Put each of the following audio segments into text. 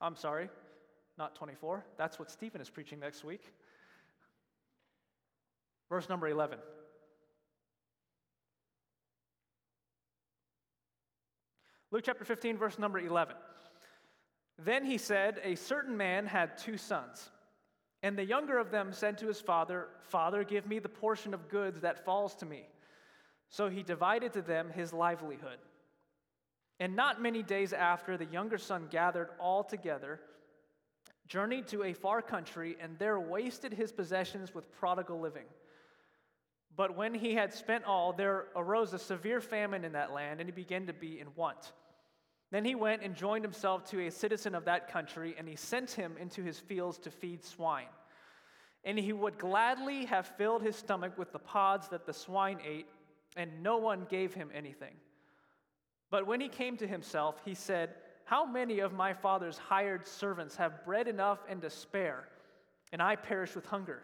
I'm sorry, not 24. That's what Stephen is preaching next week. Verse number 11. Luke chapter 15, verse number 11. Then he said, A certain man had two sons. And the younger of them said to his father, Father, give me the portion of goods that falls to me. So he divided to them his livelihood. And not many days after, the younger son gathered all together, journeyed to a far country, and there wasted his possessions with prodigal living. But when he had spent all, there arose a severe famine in that land, and he began to be in want. Then he went and joined himself to a citizen of that country, and he sent him into his fields to feed swine. And he would gladly have filled his stomach with the pods that the swine ate, and no one gave him anything. But when he came to himself, he said, How many of my father's hired servants have bread enough and to spare, and I perish with hunger?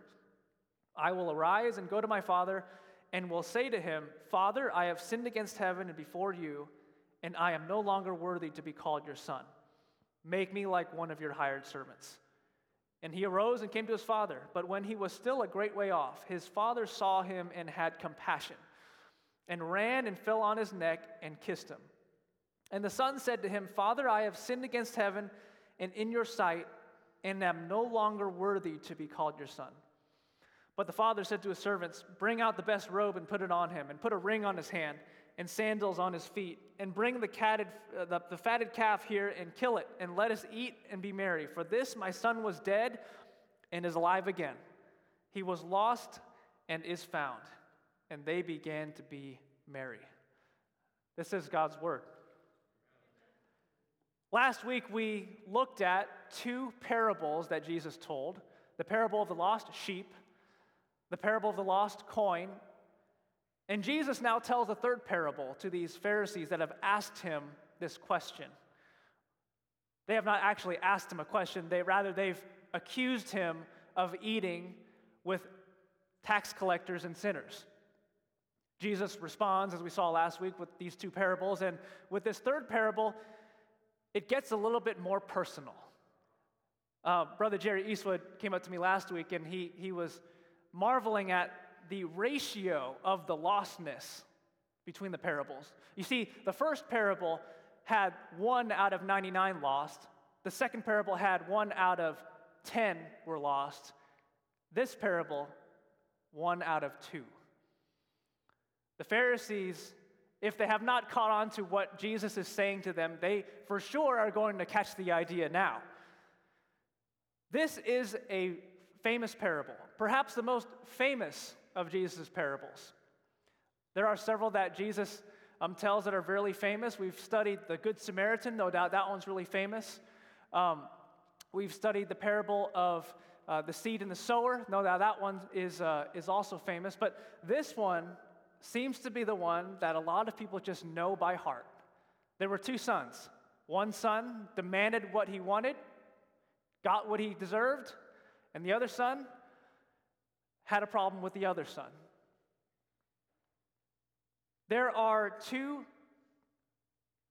I will arise and go to my father, and will say to him, Father, I have sinned against heaven and before you and I am no longer worthy to be called your son. Make me like one of your hired servants. And he arose and came to his father. But when he was still a great way off, his father saw him and had compassion, and ran and fell on his neck and kissed him. And the son said to him, Father, I have sinned against heaven and in your sight, and am no longer worthy to be called your son. But the father said to his servants, Bring out the best robe and put it on him, and put a ring on his hand and sandals on his feet, and bring the, catted, uh, the, the fatted calf here and kill it, and let us eat and be merry. For this my son was dead and is alive again. He was lost and is found. And they began to be merry. This is God's word. Last week we looked at two parables that Jesus told the parable of the lost sheep, the parable of the lost coin, and Jesus now tells a third parable to these Pharisees that have asked him this question. They have not actually asked him a question, they rather they've accused him of eating with tax collectors and sinners. Jesus responds, as we saw last week, with these two parables. And with this third parable, it gets a little bit more personal. Uh, Brother Jerry Eastwood came up to me last week and he, he was marveling at the ratio of the lostness between the parables. You see, the first parable had one out of 99 lost, the second parable had one out of 10 were lost. This parable, one out of two. The Pharisees, if they have not caught on to what Jesus is saying to them, they for sure are going to catch the idea now. This is a famous parable, perhaps the most famous of Jesus' parables. There are several that Jesus um, tells that are very famous. We've studied the Good Samaritan, no doubt that one's really famous. Um, we've studied the parable of uh, the seed and the sower, no doubt that one is, uh, is also famous. But this one seems to be the one that a lot of people just know by heart. There were two sons. One son demanded what he wanted, got what he deserved, and the other son had a problem with the other son. There are two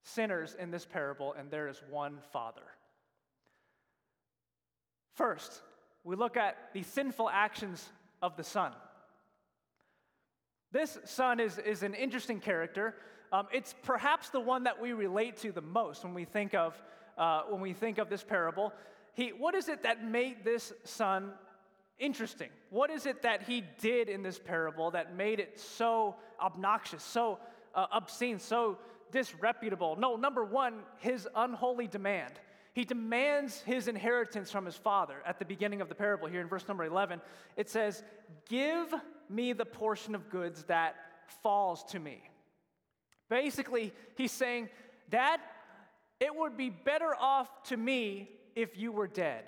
sinners in this parable, and there is one father. First, we look at the sinful actions of the son. This son is, is an interesting character. Um, it's perhaps the one that we relate to the most when we think of, uh, when we think of this parable. He, what is it that made this son interesting? What is it that he did in this parable that made it so obnoxious, so uh, obscene, so disreputable? No, number one, his unholy demand. He demands his inheritance from his father at the beginning of the parable here in verse number 11. It says, Give me the portion of goods that falls to me. Basically, he's saying, Dad, it would be better off to me if you were dead.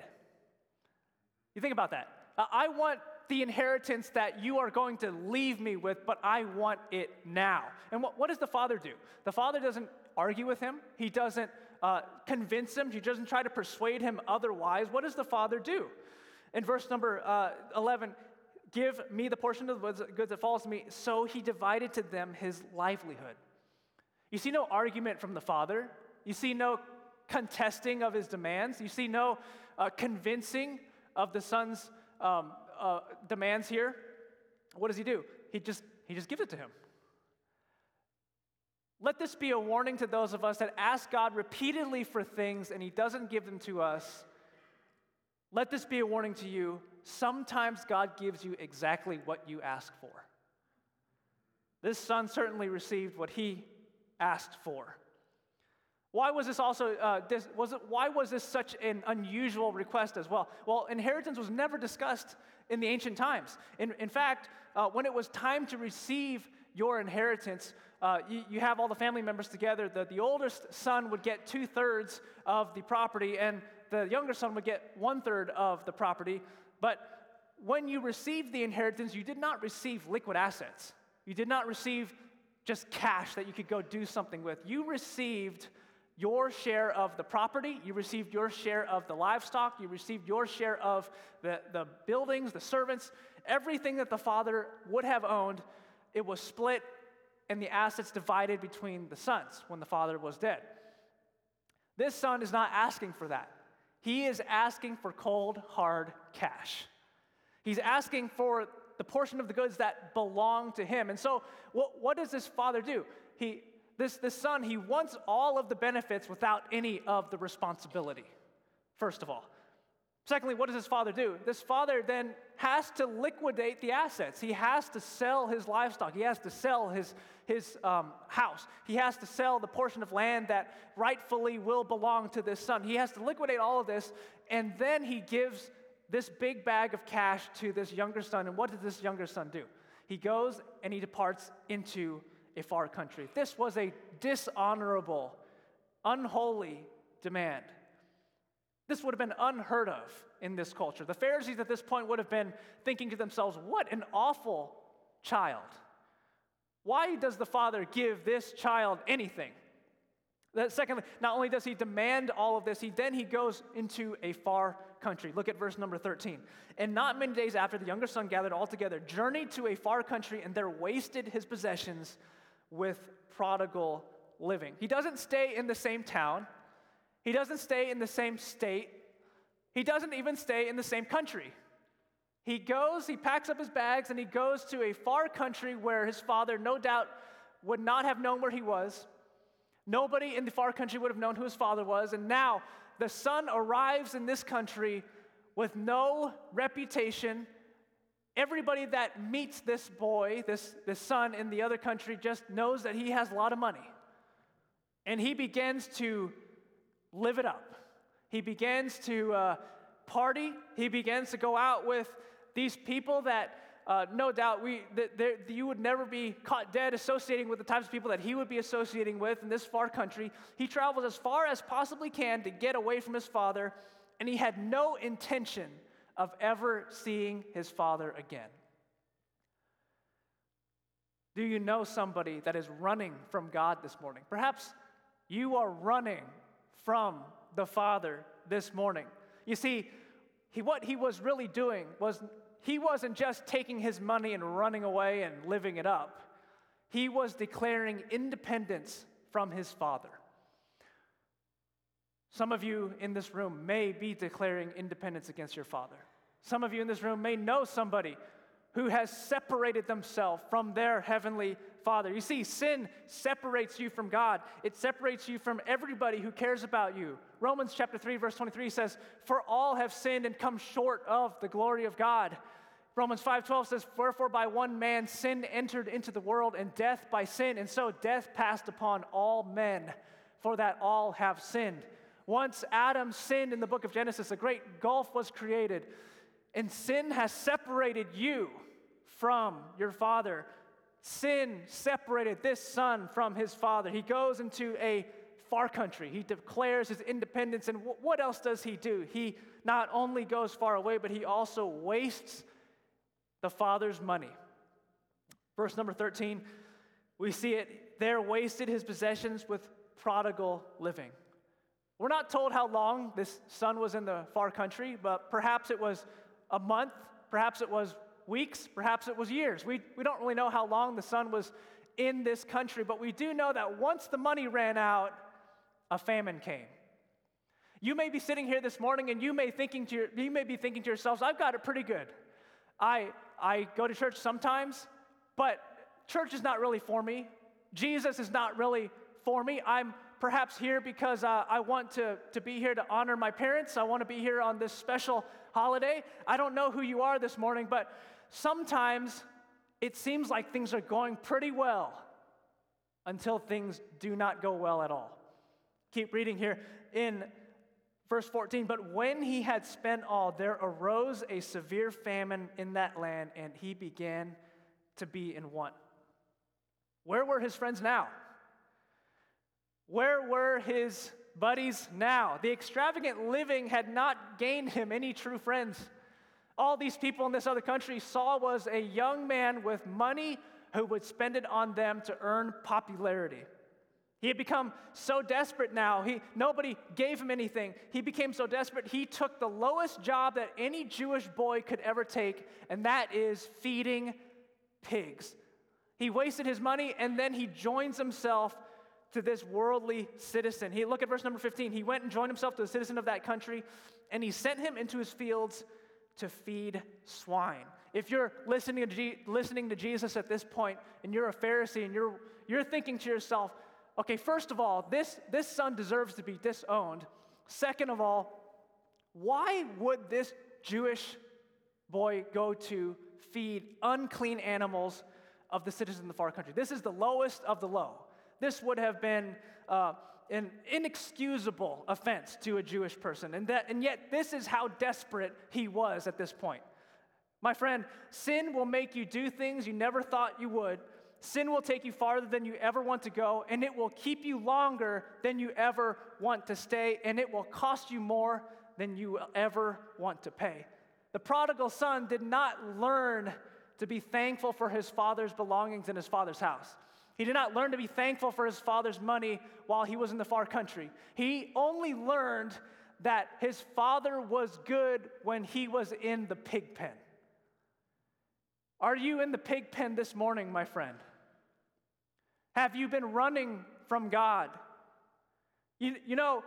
You think about that. I want the inheritance that you are going to leave me with, but I want it now. And what, what does the father do? The father doesn't argue with him, he doesn't uh, convince him, he doesn't try to persuade him otherwise. What does the father do? In verse number uh, 11, give me the portion of the goods that falls to me. So he divided to them his livelihood. You see no argument from the father. You see no contesting of his demands. You see no uh, convincing of the son's um, uh, demands here. What does he do? He just, he just gives it to him. Let this be a warning to those of us that ask God repeatedly for things and he doesn't give them to us. Let this be a warning to you. Sometimes God gives you exactly what you ask for. This son certainly received what he asked for. Why was this also, uh, this, was it, why was this such an unusual request as well? Well, inheritance was never discussed in the ancient times. In, in fact, uh, when it was time to receive your inheritance, uh, you, you, have all the family members together. The, the oldest son would get two thirds of the property, and the younger son would get one third of the property. But when you received the inheritance, you did not receive liquid assets. You did not receive just cash that you could go do something with. You received your share of the property, you received your share of the livestock, you received your share of the, the buildings, the servants, everything that the father would have owned, it was split and the assets divided between the sons when the father was dead. This son is not asking for that. He is asking for cold, hard cash. He's asking for the portion of the goods that belong to him. And so, what, what does this father do? He, this, this son, he wants all of the benefits without any of the responsibility, first of all. Secondly, what does his father do? This father then has to liquidate the assets. He has to sell his livestock. He has to sell his, his um, house. He has to sell the portion of land that rightfully will belong to this son. He has to liquidate all of this, and then he gives this big bag of cash to this younger son. And what does this younger son do? He goes and he departs into a far country. This was a dishonorable, unholy demand. This would have been unheard of in this culture. The Pharisees at this point would have been thinking to themselves, what an awful child. Why does the father give this child anything? That secondly, not only does he demand all of this, he then he goes into a far country. Look at verse number 13. And not many days after the younger son gathered all together, journeyed to a far country, and there wasted his possessions with prodigal living. He doesn't stay in the same town, he doesn't stay in the same state, he doesn't even stay in the same country. He goes, he packs up his bags, and he goes to a far country where his father, no doubt, would not have known where he was. Nobody in the far country would have known who his father was. And now the son arrives in this country with no reputation, Everybody that meets this boy, this, this son in the other country, just knows that he has a lot of money. And he begins to live it up. He begins to uh, party. He begins to go out with these people that uh, no doubt we, that you would never be caught dead associating with the types of people that he would be associating with in this far country. He travels as far as possibly can to get away from his father, and he had no intention of ever seeing his father again. Do you know somebody that is running from God this morning? Perhaps you are running from the Father this morning. You see, he, what he was really doing was he wasn't just taking his money and running away and living it up, he was declaring independence from his Father. Some of you in this room may be declaring independence against your father. Some of you in this room may know somebody who has separated themselves from their heavenly Father. You see, sin separates you from God, it separates you from everybody who cares about you. Romans chapter 3, verse 23 says, For all have sinned and come short of the glory of God. Romans 5:12 says, "Wherefore by one man sin entered into the world, and death by sin, and so death passed upon all men, for that all have sinned." Once Adam sinned in the book of Genesis, a great gulf was created and sin has separated you from your father. Sin separated this son from his father. He goes into a far country. He declares his independence. And what else does he do? He not only goes far away, but he also wastes the father's money. Verse number 13, we see it there wasted his possessions with prodigal living. We're not told how long this son was in the far country, but perhaps it was a month, perhaps it was weeks, perhaps it was years. We, we don't really know how long the son was in this country, but we do know that once the money ran out, a famine came. You may be sitting here this morning and you may, thinking to your, you may be thinking to yourselves, I've got it pretty good. I, I go to church sometimes, but church is not really for me. Jesus is not really for me. I'm perhaps here because uh, I want to, to be here to honor my parents. I want to be here on this special holiday. I don't know who you are this morning, but sometimes it seems like things are going pretty well until things do not go well at all. Keep reading here in verse 14. But when he had spent all, there arose a severe famine in that land, and he began to be in want. Where were his friends now? Where were his buddies now? The extravagant living had not gained him any true friends. All these people in this other country saw was a young man with money who would spend it on them to earn popularity. He had become so desperate now, he, nobody gave him anything. He became so desperate, he took the lowest job that any Jewish boy could ever take, and that is feeding pigs. He wasted his money, and then he joins himself to this worldly citizen. He look at verse number 15. He went and joined himself to a citizen of that country, and he sent him into his fields to feed swine. If you're listening to, G- listening to Jesus at this point, and you're a Pharisee, and you're, you're thinking to yourself, okay, first of all, this, this son deserves to be disowned. Second of all, why would this Jewish boy go to feed unclean animals of the citizens of the far country? This is the lowest of the low. This would have been uh, an inexcusable offense to a Jewish person. And, that, and yet, this is how desperate he was at this point. My friend, sin will make you do things you never thought you would. Sin will take you farther than you ever want to go, and it will keep you longer than you ever want to stay, and it will cost you more than you ever want to pay. The prodigal son did not learn to be thankful for his father's belongings in his father's house. He did not learn to be thankful for his father's money while he was in the far country. He only learned that his father was good when he was in the pig pen. Are you in the pig pen this morning, my friend? Have you been running from God? You, you know,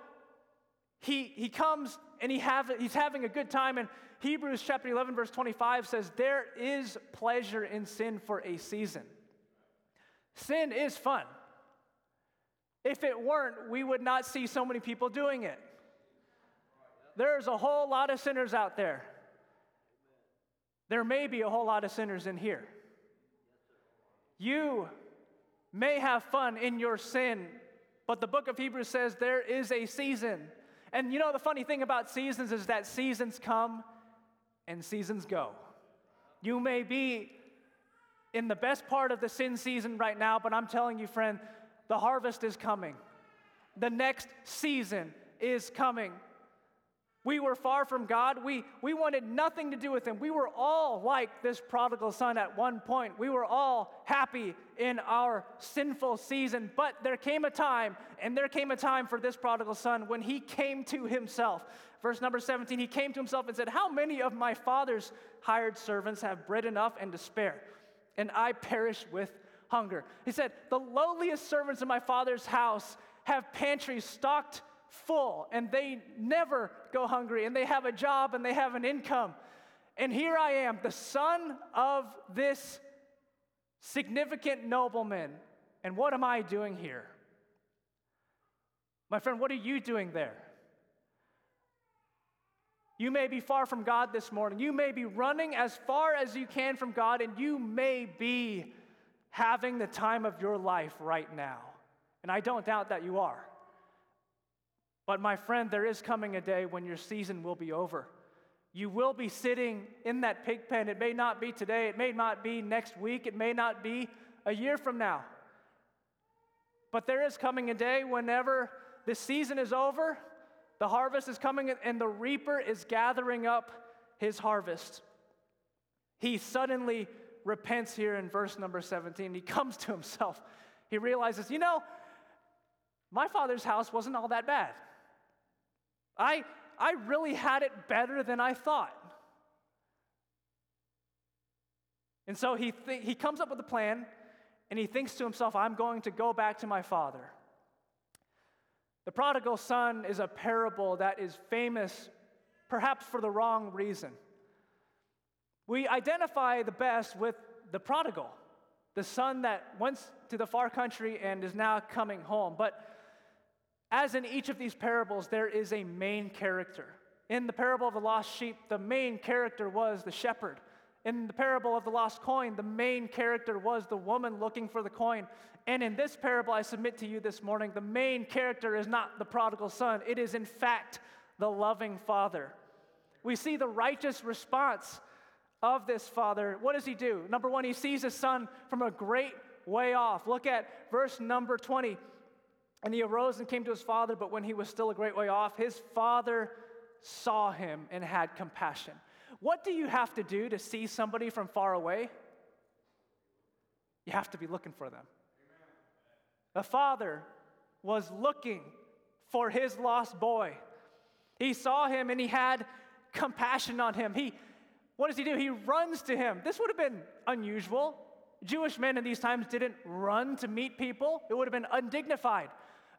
he, he comes and he have, he's having a good time, and Hebrews chapter 11, verse 25 says, There is pleasure in sin for a season. Sin is fun. If it weren't, we would not see so many people doing it. There's a whole lot of sinners out there. There may be a whole lot of sinners in here. You may have fun in your sin, but the book of Hebrews says there is a season. And you know, the funny thing about seasons is that seasons come and seasons go. You may be in the best part of the sin season right now, but I'm telling you, friend, the harvest is coming. The next season is coming. We were far from God. We, we wanted nothing to do with Him. We were all like this prodigal son at one point. We were all happy in our sinful season. But there came a time, and there came a time for this prodigal son when he came to himself. Verse number 17, he came to himself and said, How many of my father's hired servants have bread enough and to spare? And I perish with hunger. He said, The lowliest servants in my father's house have pantries stocked full, and they never go hungry, and they have a job and they have an income. And here I am, the son of this significant nobleman. And what am I doing here? My friend, what are you doing there? You may be far from God this morning. You may be running as far as you can from God, and you may be having the time of your life right now. And I don't doubt that you are. But my friend, there is coming a day when your season will be over. You will be sitting in that pig pen. It may not be today, it may not be next week, it may not be a year from now. But there is coming a day whenever this season is over the harvest is coming, and the reaper is gathering up his harvest. He suddenly repents here in verse number 17. He comes to himself. He realizes, you know, my father's house wasn't all that bad. I, I really had it better than I thought. And so he, th- he comes up with a plan and he thinks to himself, I'm going to go back to my father. The prodigal son is a parable that is famous, perhaps for the wrong reason. We identify the best with the prodigal, the son that went to the far country and is now coming home. But as in each of these parables, there is a main character. In the parable of the lost sheep, the main character was the shepherd. In the parable of the lost coin, the main character was the woman looking for the coin. And in this parable, I submit to you this morning, the main character is not the prodigal son, it is in fact the loving father. We see the righteous response of this father. What does he do? Number one, he sees his son from a great way off. Look at verse number 20. And he arose and came to his father, but when he was still a great way off, his father saw him and had compassion. What do you have to do to see somebody from far away? You have to be looking for them. The father was looking for his lost boy. He saw him and he had compassion on him. He, what does he do? He runs to him. This would have been unusual. Jewish men in these times didn't run to meet people, it would have been undignified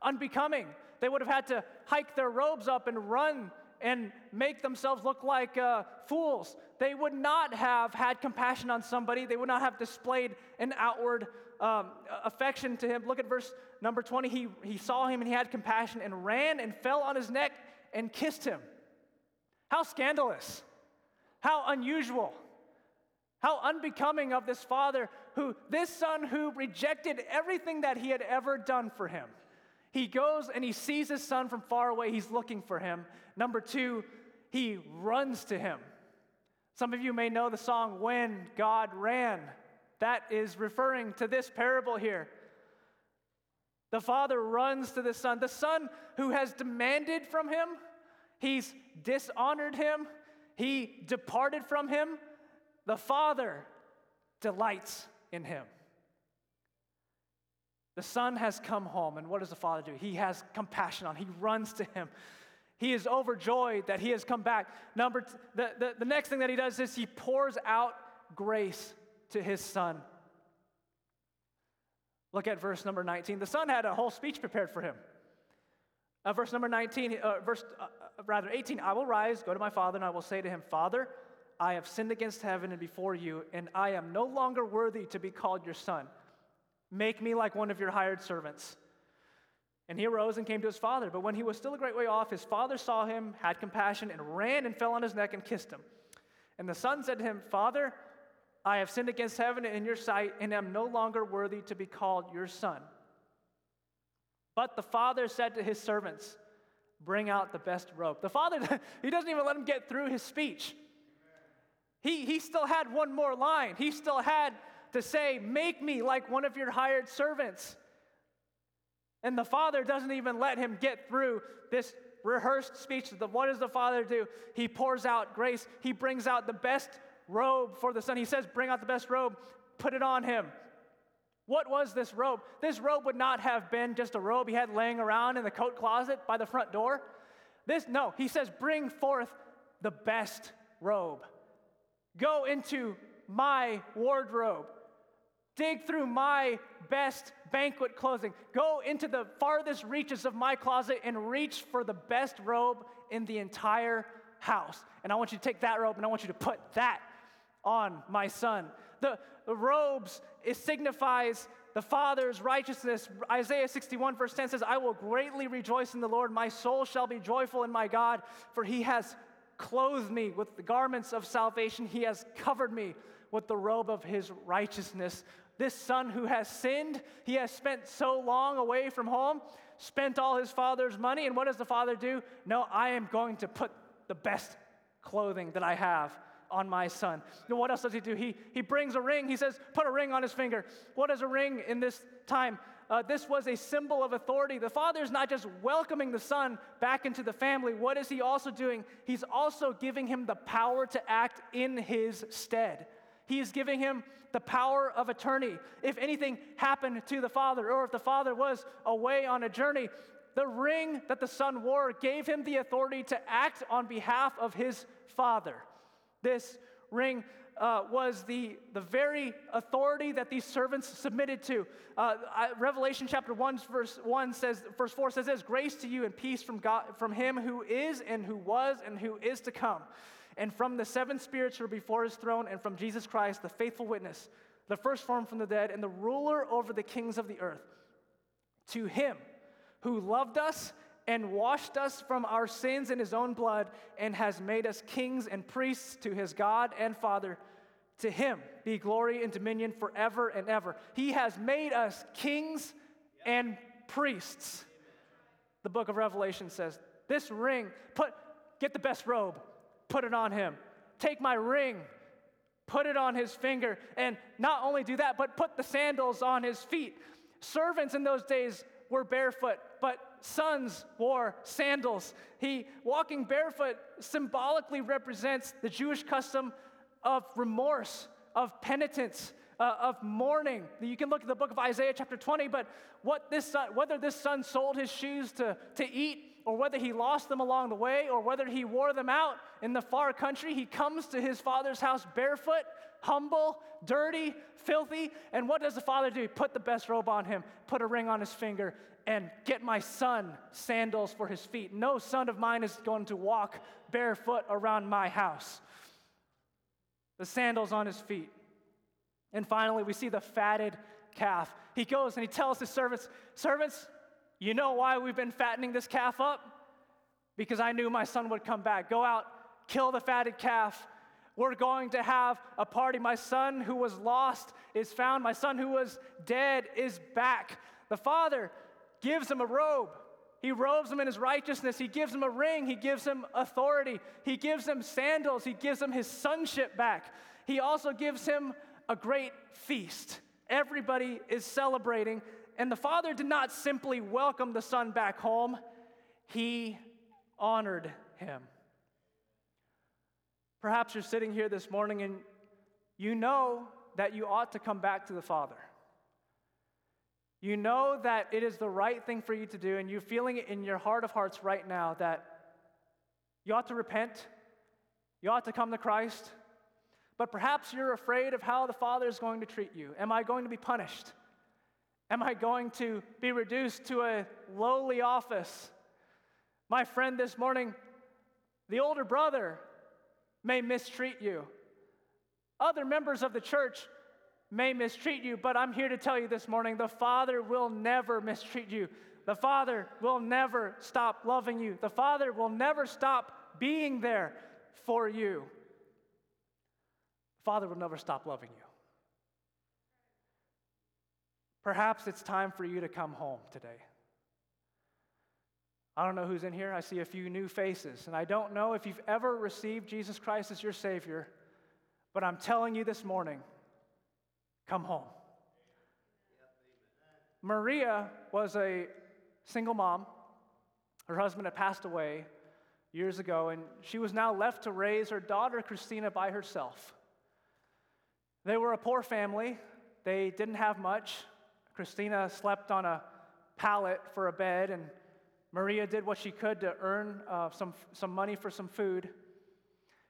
unbecoming. They would have had to hike their robes up and run and make themselves look like uh, fools. They would not have had compassion on somebody. They would not have displayed an outward um, affection to him. Look at verse number 20. He, he saw him and he had compassion and ran and fell on his neck and kissed him. How scandalous! How unusual! How unbecoming of this father who, this son who rejected everything that he had ever done for him. He goes and he sees his son from far away. He's looking for him. Number two, he runs to him. Some of you may know the song, When God Ran. That is referring to this parable here. The father runs to the son. The son who has demanded from him, he's dishonored him, he departed from him. The father delights in him. The son has come home, and what does the father do? He has compassion on, he runs to him. He is overjoyed that he has come back. Number t- the, the, the next thing that he does is he pours out grace to his son. Look at verse number 19. The son had a whole speech prepared for him. Uh, verse number 19, uh, verse uh, uh rather 18, I will rise, go to my father, and I will say to him, Father, I have sinned against heaven and before you, and I am no longer worthy to be called your son. Make me like one of your hired servants. And he arose and came to his father. But when he was still a great way off, his father saw him, had compassion, and ran and fell on his neck and kissed him. And the son said to him, Father, I have sinned against heaven and in your sight, and am no longer worthy to be called your son. But the father said to his servants, Bring out the best robe. The father, he doesn't even let him get through his speech. He, he still had one more line. He still had to say, Make me like one of your hired servants. And the father doesn't even let him get through this rehearsed speech. What does the father do? He pours out grace. He brings out the best robe for the son. He says, Bring out the best robe, put it on him. What was this robe? This robe would not have been just a robe he had laying around in the coat closet by the front door. This, no, he says, Bring forth the best robe. Go into my wardrobe. Dig through my best banquet clothing. Go into the farthest reaches of my closet and reach for the best robe in the entire house. And I want you to take that robe and I want you to put that on my son. The, the robes, it signifies the Father's righteousness. Isaiah 61, verse 10 says, I will greatly rejoice in the Lord. My soul shall be joyful in my God, for he has clothed me with the garments of salvation. He has covered me with the robe of his righteousness. This son who has sinned, he has spent so long away from home, spent all his father's money, and what does the father do? No, I am going to put the best clothing that I have on my son. Now, what else does he do? He, he brings a ring. He says, Put a ring on his finger. What is a ring in this time? Uh, this was a symbol of authority. The father is not just welcoming the son back into the family. What is he also doing? He's also giving him the power to act in his stead. He is giving him the power of attorney. If anything happened to the father, or if the father was away on a journey, the ring that the son wore gave him the authority to act on behalf of his father. This ring uh, was the, the very authority that these servants submitted to. Uh, I, Revelation chapter 1, verse 1 says, verse 4 says this Grace to you and peace from, God, from him who is and who was and who is to come, and from the seven spirits who are before his throne, and from Jesus Christ, the faithful witness, the firstborn from the dead, and the ruler over the kings of the earth. To him who loved us and washed us from our sins in his own blood and has made us kings and priests to his God and Father. To him be glory and dominion forever and ever. He has made us kings and priests. The book of Revelation says, This ring, put, get the best robe, put it on him. Take my ring, put it on his finger. And not only do that, but put the sandals on his feet. Servants in those days were barefoot, but sons wore sandals. He walking barefoot symbolically represents the Jewish custom of remorse, of penitence, uh, of mourning. You can look at the book of Isaiah, chapter 20, but what this son, whether this son sold his shoes to, to eat, or whether he lost them along the way, or whether he wore them out in the far country, he comes to his father's house barefoot, humble, dirty, filthy. And what does the father do? He put the best robe on him, put a ring on his finger, and get my son sandals for his feet. No son of mine is going to walk barefoot around my house the sandals on his feet. And finally, we see the fatted calf. He goes and he tells his servants, Servants, you know why we've been fattening this calf up? Because I knew my son would come back. Go out, kill the fatted calf. We're going to have a party. My son who was lost is found. My son who was dead is back. The father gives him a robe. He robes him in his righteousness. He gives him a ring. He gives him authority. He gives him sandals. He gives him his sonship back. He also gives him a great feast. Everybody is celebrating. And the father did not simply welcome the son back home, he honored him. Perhaps you're sitting here this morning and you know that you ought to come back to the father. You know that it is the right thing for you to do, and you're feeling it in your heart of hearts right now that you ought to repent, you ought to come to Christ, but perhaps you're afraid of how the Father is going to treat you. Am I going to be punished? Am I going to be reduced to a lowly office? My friend this morning, the older brother may mistreat you. Other members of the church may mistreat you, but I'm here to tell you this morning the Father will never mistreat you. The Father will never stop loving you. The Father will never stop being there for you. The Father will never stop loving you. Perhaps it's time for you to come home today. I don't know who's in here. I see a few new faces. And I don't know if you've ever received Jesus Christ as your Savior, but I'm telling you this morning come home. Maria was a single mom. Her husband had passed away years ago, and she was now left to raise her daughter, Christina, by herself. They were a poor family, they didn't have much. Christina slept on a pallet for a bed, and Maria did what she could to earn uh, some, some money for some food.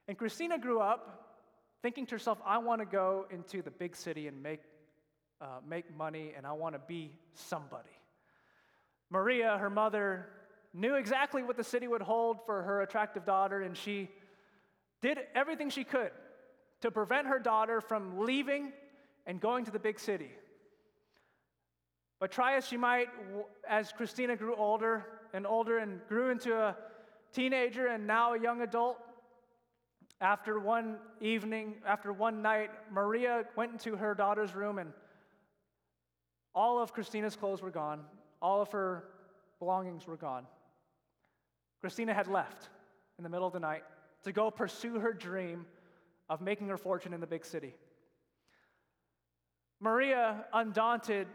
And Christina grew up thinking to herself, I want to go into the big city and make, uh, make money, and I want to be somebody. Maria, her mother, knew exactly what the city would hold for her attractive daughter, and she did everything she could to prevent her daughter from leaving and going to the big city. But try as she might, as Christina grew older and older and grew into a teenager and now a young adult, after one evening, after one night, Maria went into her daughter's room and all of Christina's clothes were gone. All of her belongings were gone. Christina had left in the middle of the night to go pursue her dream of making her fortune in the big city. Maria, undaunted,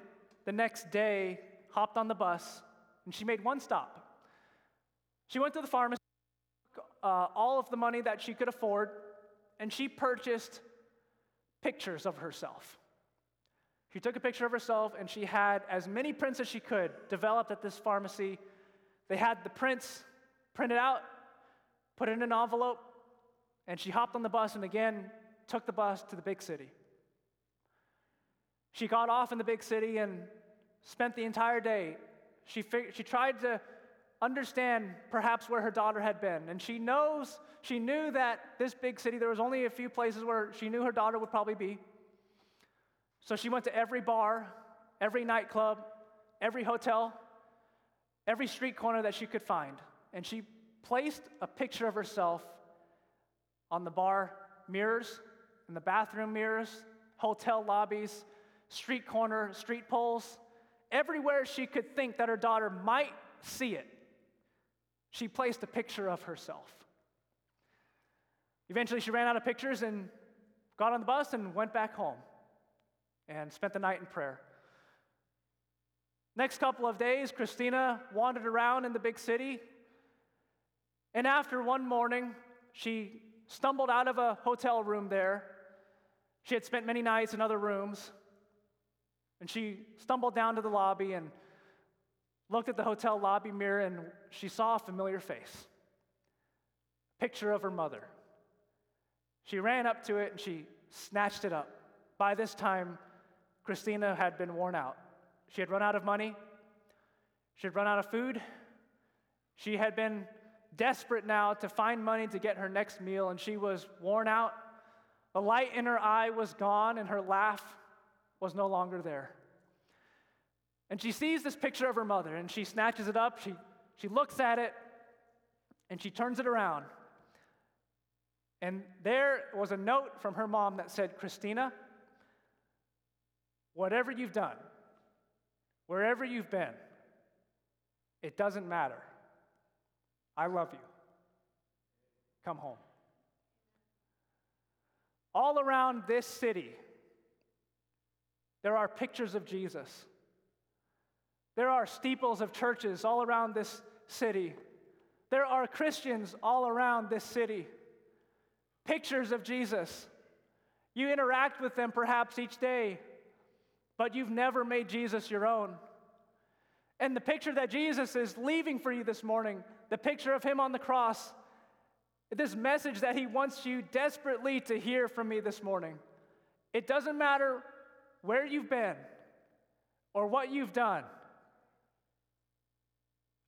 the next day hopped on the bus and she made one stop. She went to the pharmacy uh, all of the money that she could afford, and she purchased pictures of herself. She took a picture of herself, and she had as many prints as she could developed at this pharmacy. They had the prints printed out, put it in an envelope, and she hopped on the bus and again took the bus to the big city. She got off in the big city and spent the entire day. She, fig- she tried to understand perhaps where her daughter had been. And she knows, she knew that this big city, there was only a few places where she knew her daughter would probably be. So she went to every bar, every nightclub, every hotel, every street corner that she could find. And she placed a picture of herself on the bar mirrors, in the bathroom mirrors, hotel lobbies, street corner, street poles, everywhere she could think that her daughter might see it, she placed a picture of herself. Eventually, she ran out of pictures and got on the bus and went back home and spent the night in prayer. Next couple of days, Christina wandered around in the big city. And after one morning, she stumbled out of a hotel room there. She had spent many nights in other rooms. And she stumbled down to the lobby and looked at the hotel lobby mirror and she saw a familiar face. Picture of her mother. She ran up to it and she snatched it up. By this time, Christina had been worn out. She had run out of money. She had run out of food. She had been desperate now to find money to get her next meal, and she was worn out. The light in her eye was gone, and her laugh was no longer there. And she sees this picture of her mother and she snatches it up, she, she looks at it, and she turns it around. And there was a note from her mom that said, Christina, whatever you've done, wherever you've been, it doesn't matter. I love you. Come home. All around this city, there are pictures of Jesus. There are steeples of churches all around this city. There are Christians all around this city. Pictures of Jesus. You interact with them perhaps each day, but you've never made Jesus your own. And the picture that Jesus is leaving for you this morning, the picture of him on the cross, this message that he wants you desperately to hear from me this morning. It doesn't matter where you've been or what you've done.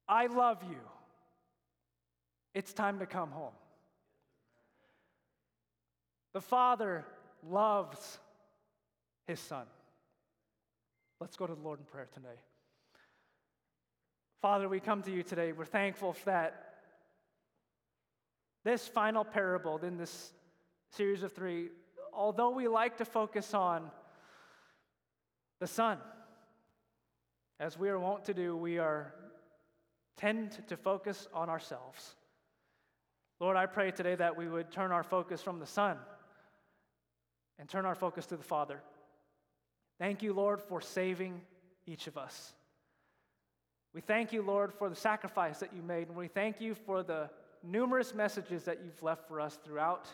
I love you. It's time to come home. The Father loves His Son. Let's go to the Lord in prayer today. Father, we come to you today. We're thankful that this final parable in this series of three, although we like to focus on the Son. As we are wont to do, we are tend to focus on ourselves. Lord, I pray today that we would turn our focus from the Son and turn our focus to the Father. Thank you, Lord, for saving each of us. We thank you, Lord, for the sacrifice that you made, and we thank you for the numerous messages that you've left for us throughout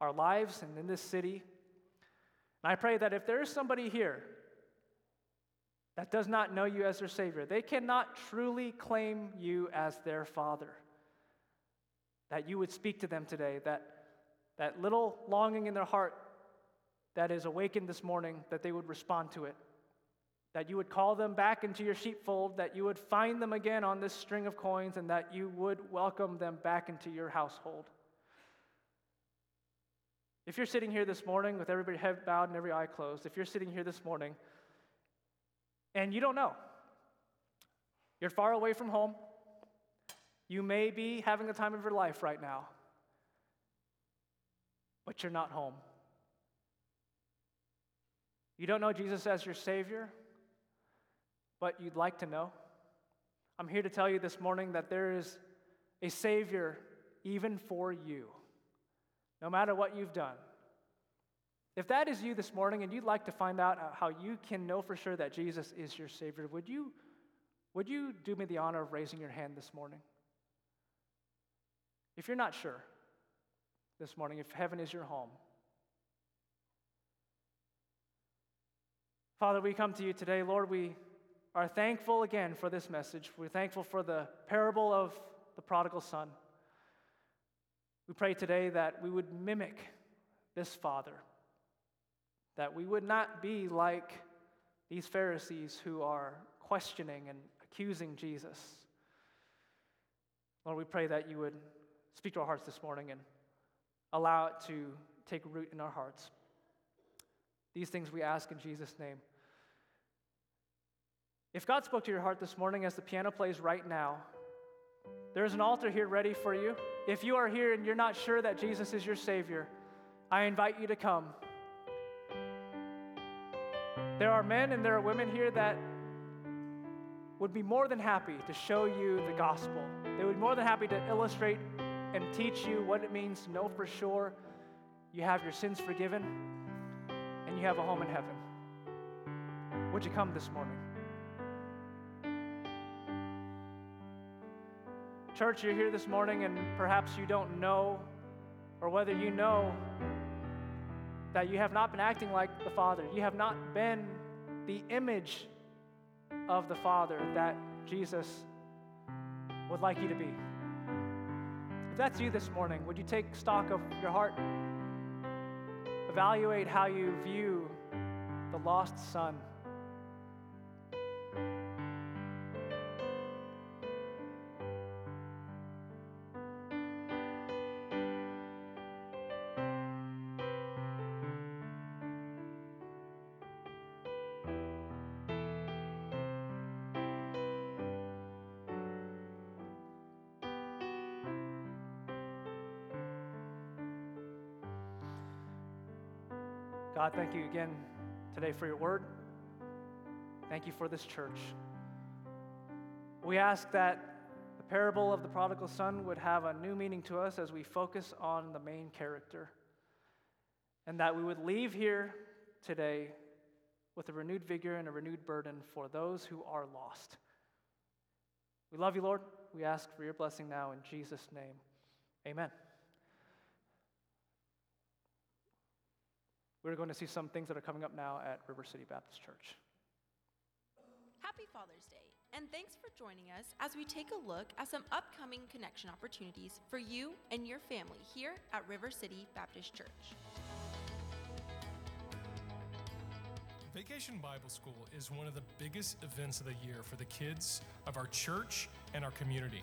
our lives and in this city. And I pray that if there is somebody here that does not know you as their Savior. They cannot truly claim you as their Father. That you would speak to them today, that, that little longing in their heart that is awakened this morning, that they would respond to it. That you would call them back into your sheepfold, that you would find them again on this string of coins, and that you would welcome them back into your household. If you're sitting here this morning with everybody head bowed and every eye closed, if you're sitting here this morning and you don't know. You're far away from home. You may be having the time of your life right now, but you're not home. You don't know Jesus as your Savior, but you'd like to know. I'm here to tell you this morning that there is a Savior even for you, no matter what you've done. If that is you this morning and you'd like to find out uh, how you can know for sure that Jesus is your Savior, would you, would you do me the honor of raising your hand this morning? If you're not sure this morning, if heaven is your home, Father, we come to you today. Lord, we are thankful again for this message. We're thankful for the parable of the prodigal son. We pray today that we would mimic this Father, that we would not be like these Pharisees who are questioning and accusing Jesus. Lord, we pray that you would speak to our hearts this morning and allow it to take root in our hearts. These things we ask in Jesus' name. If God spoke to your heart this morning as the piano plays right now, there's an altar here ready for you. If you are here and you're not sure that Jesus is your Savior, I invite you to come. There are men and there are women here that would be more than happy to show you the gospel. They would be more than happy to illustrate and teach you what it means to know for sure you have your sins forgiven and you have a home in heaven. Would you come this morning? Church, you're here this morning and perhaps you don't know, or whether you know, that you have not been acting like the Father. You have not been the image of the Father that Jesus would like you to be. If that's you this morning, would you take stock of your heart? Evaluate how you view the lost son. God, thank you again today for your word. Thank you for this church. We ask that the parable of the prodigal son would have a new meaning to us as we focus on the main character, and that we would leave here today with a renewed vigor and a renewed burden for those who are lost. We love you, Lord. We ask for your blessing now in Jesus' name. Amen. We're going to see some things that are coming up now at River City Baptist Church. Happy Father's Day, and thanks for joining us as we take a look at some upcoming connection opportunities for you and your family here at River City Baptist Church. Vacation Bible School is one of the biggest events of the year for the kids of our church and our community.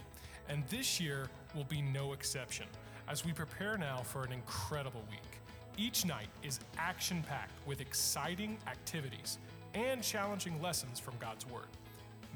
And this year will be no exception as we prepare now for an incredible week. Each night is action packed with exciting activities and challenging lessons from God's Word.